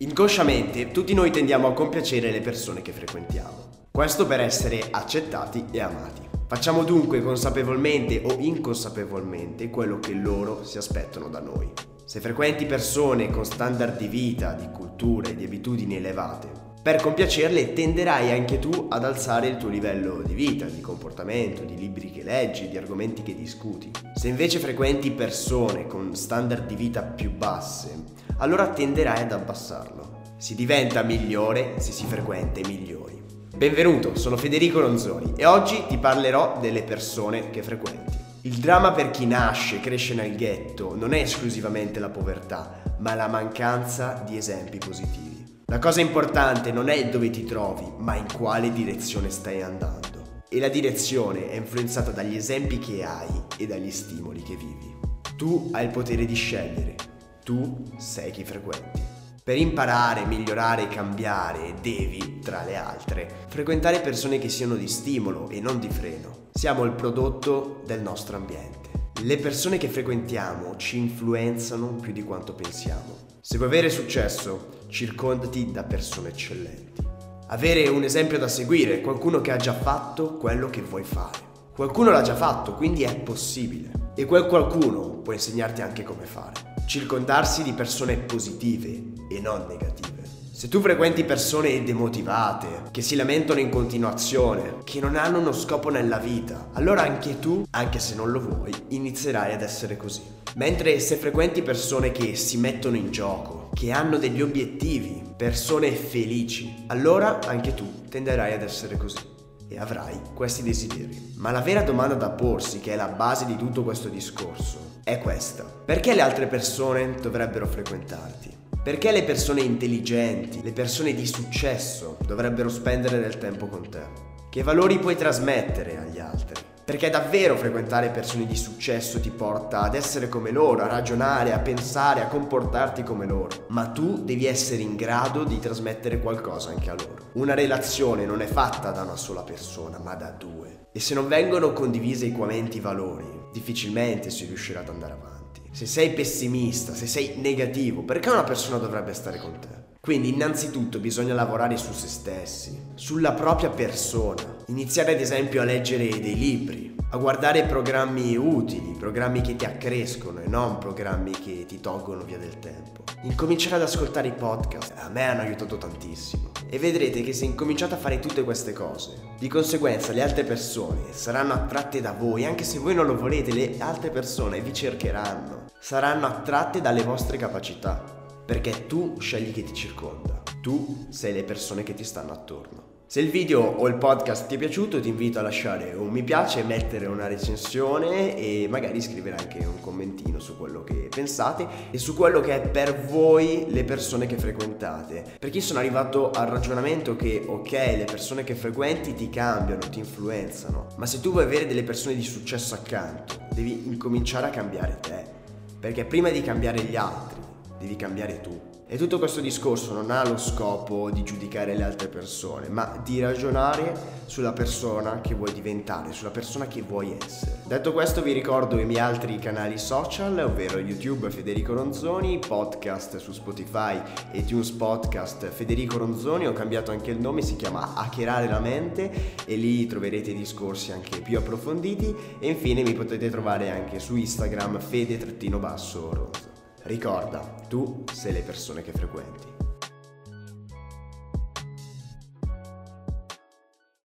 Inconsciamente tutti noi tendiamo a compiacere le persone che frequentiamo. Questo per essere accettati e amati. Facciamo dunque consapevolmente o inconsapevolmente quello che loro si aspettano da noi. Se frequenti persone con standard di vita, di cultura e di abitudini elevate, per compiacerle tenderai anche tu ad alzare il tuo livello di vita, di comportamento, di libri che leggi, di argomenti che discuti. Se invece frequenti persone con standard di vita più basse, allora tenderai ad abbassarlo. Si diventa migliore se si frequenta i migliori. Benvenuto, sono Federico Ronzoni e oggi ti parlerò delle persone che frequenti. Il dramma per chi nasce e cresce nel ghetto non è esclusivamente la povertà, ma la mancanza di esempi positivi. La cosa importante non è dove ti trovi, ma in quale direzione stai andando. E la direzione è influenzata dagli esempi che hai e dagli stimoli che vivi. Tu hai il potere di scegliere tu sei chi frequenti. Per imparare, migliorare e cambiare devi, tra le altre, frequentare persone che siano di stimolo e non di freno. Siamo il prodotto del nostro ambiente. Le persone che frequentiamo ci influenzano più di quanto pensiamo. Se vuoi avere successo, circondati da persone eccellenti. Avere un esempio da seguire, qualcuno che ha già fatto quello che vuoi fare. Qualcuno l'ha già fatto, quindi è possibile. E quel qualcuno può insegnarti anche come fare circondarsi di persone positive e non negative. Se tu frequenti persone demotivate, che si lamentano in continuazione, che non hanno uno scopo nella vita, allora anche tu, anche se non lo vuoi, inizierai ad essere così. Mentre se frequenti persone che si mettono in gioco, che hanno degli obiettivi, persone felici, allora anche tu tenderai ad essere così e avrai questi desideri. Ma la vera domanda da porsi, che è la base di tutto questo discorso, è questa. Perché le altre persone dovrebbero frequentarti? Perché le persone intelligenti, le persone di successo dovrebbero spendere del tempo con te? Che valori puoi trasmettere agli altri? Perché davvero frequentare persone di successo ti porta ad essere come loro, a ragionare, a pensare, a comportarti come loro. Ma tu devi essere in grado di trasmettere qualcosa anche a loro. Una relazione non è fatta da una sola persona, ma da due. E se non vengono condivisi equamente i valori, difficilmente si riuscirà ad andare avanti. Se sei pessimista, se sei negativo, perché una persona dovrebbe stare con te? Quindi innanzitutto bisogna lavorare su se stessi, sulla propria persona, iniziare ad esempio a leggere dei libri, a guardare programmi utili, programmi che ti accrescono e non programmi che ti tolgono via del tempo. Incominciare ad ascoltare i podcast, a me hanno aiutato tantissimo. E vedrete che se incominciate a fare tutte queste cose, di conseguenza le altre persone saranno attratte da voi, anche se voi non lo volete, le altre persone vi cercheranno, saranno attratte dalle vostre capacità perché tu scegli chi ti circonda, tu sei le persone che ti stanno attorno. Se il video o il podcast ti è piaciuto ti invito a lasciare un mi piace, mettere una recensione e magari scrivere anche un commentino su quello che pensate e su quello che è per voi le persone che frequentate. Perché sono arrivato al ragionamento che ok, le persone che frequenti ti cambiano, ti influenzano, ma se tu vuoi avere delle persone di successo accanto, devi incominciare a cambiare te. Perché prima di cambiare gli altri, devi cambiare tu. E tutto questo discorso non ha lo scopo di giudicare le altre persone, ma di ragionare sulla persona che vuoi diventare, sulla persona che vuoi essere. Detto questo vi ricordo i miei altri canali social, ovvero YouTube Federico Ronzoni, podcast su Spotify e Tunes Podcast Federico Ronzoni, ho cambiato anche il nome, si chiama Hackerare la mente e lì troverete discorsi anche più approfonditi e infine mi potete trovare anche su Instagram fede-ronzo. Ricorda, tu sei le persone che frequenti.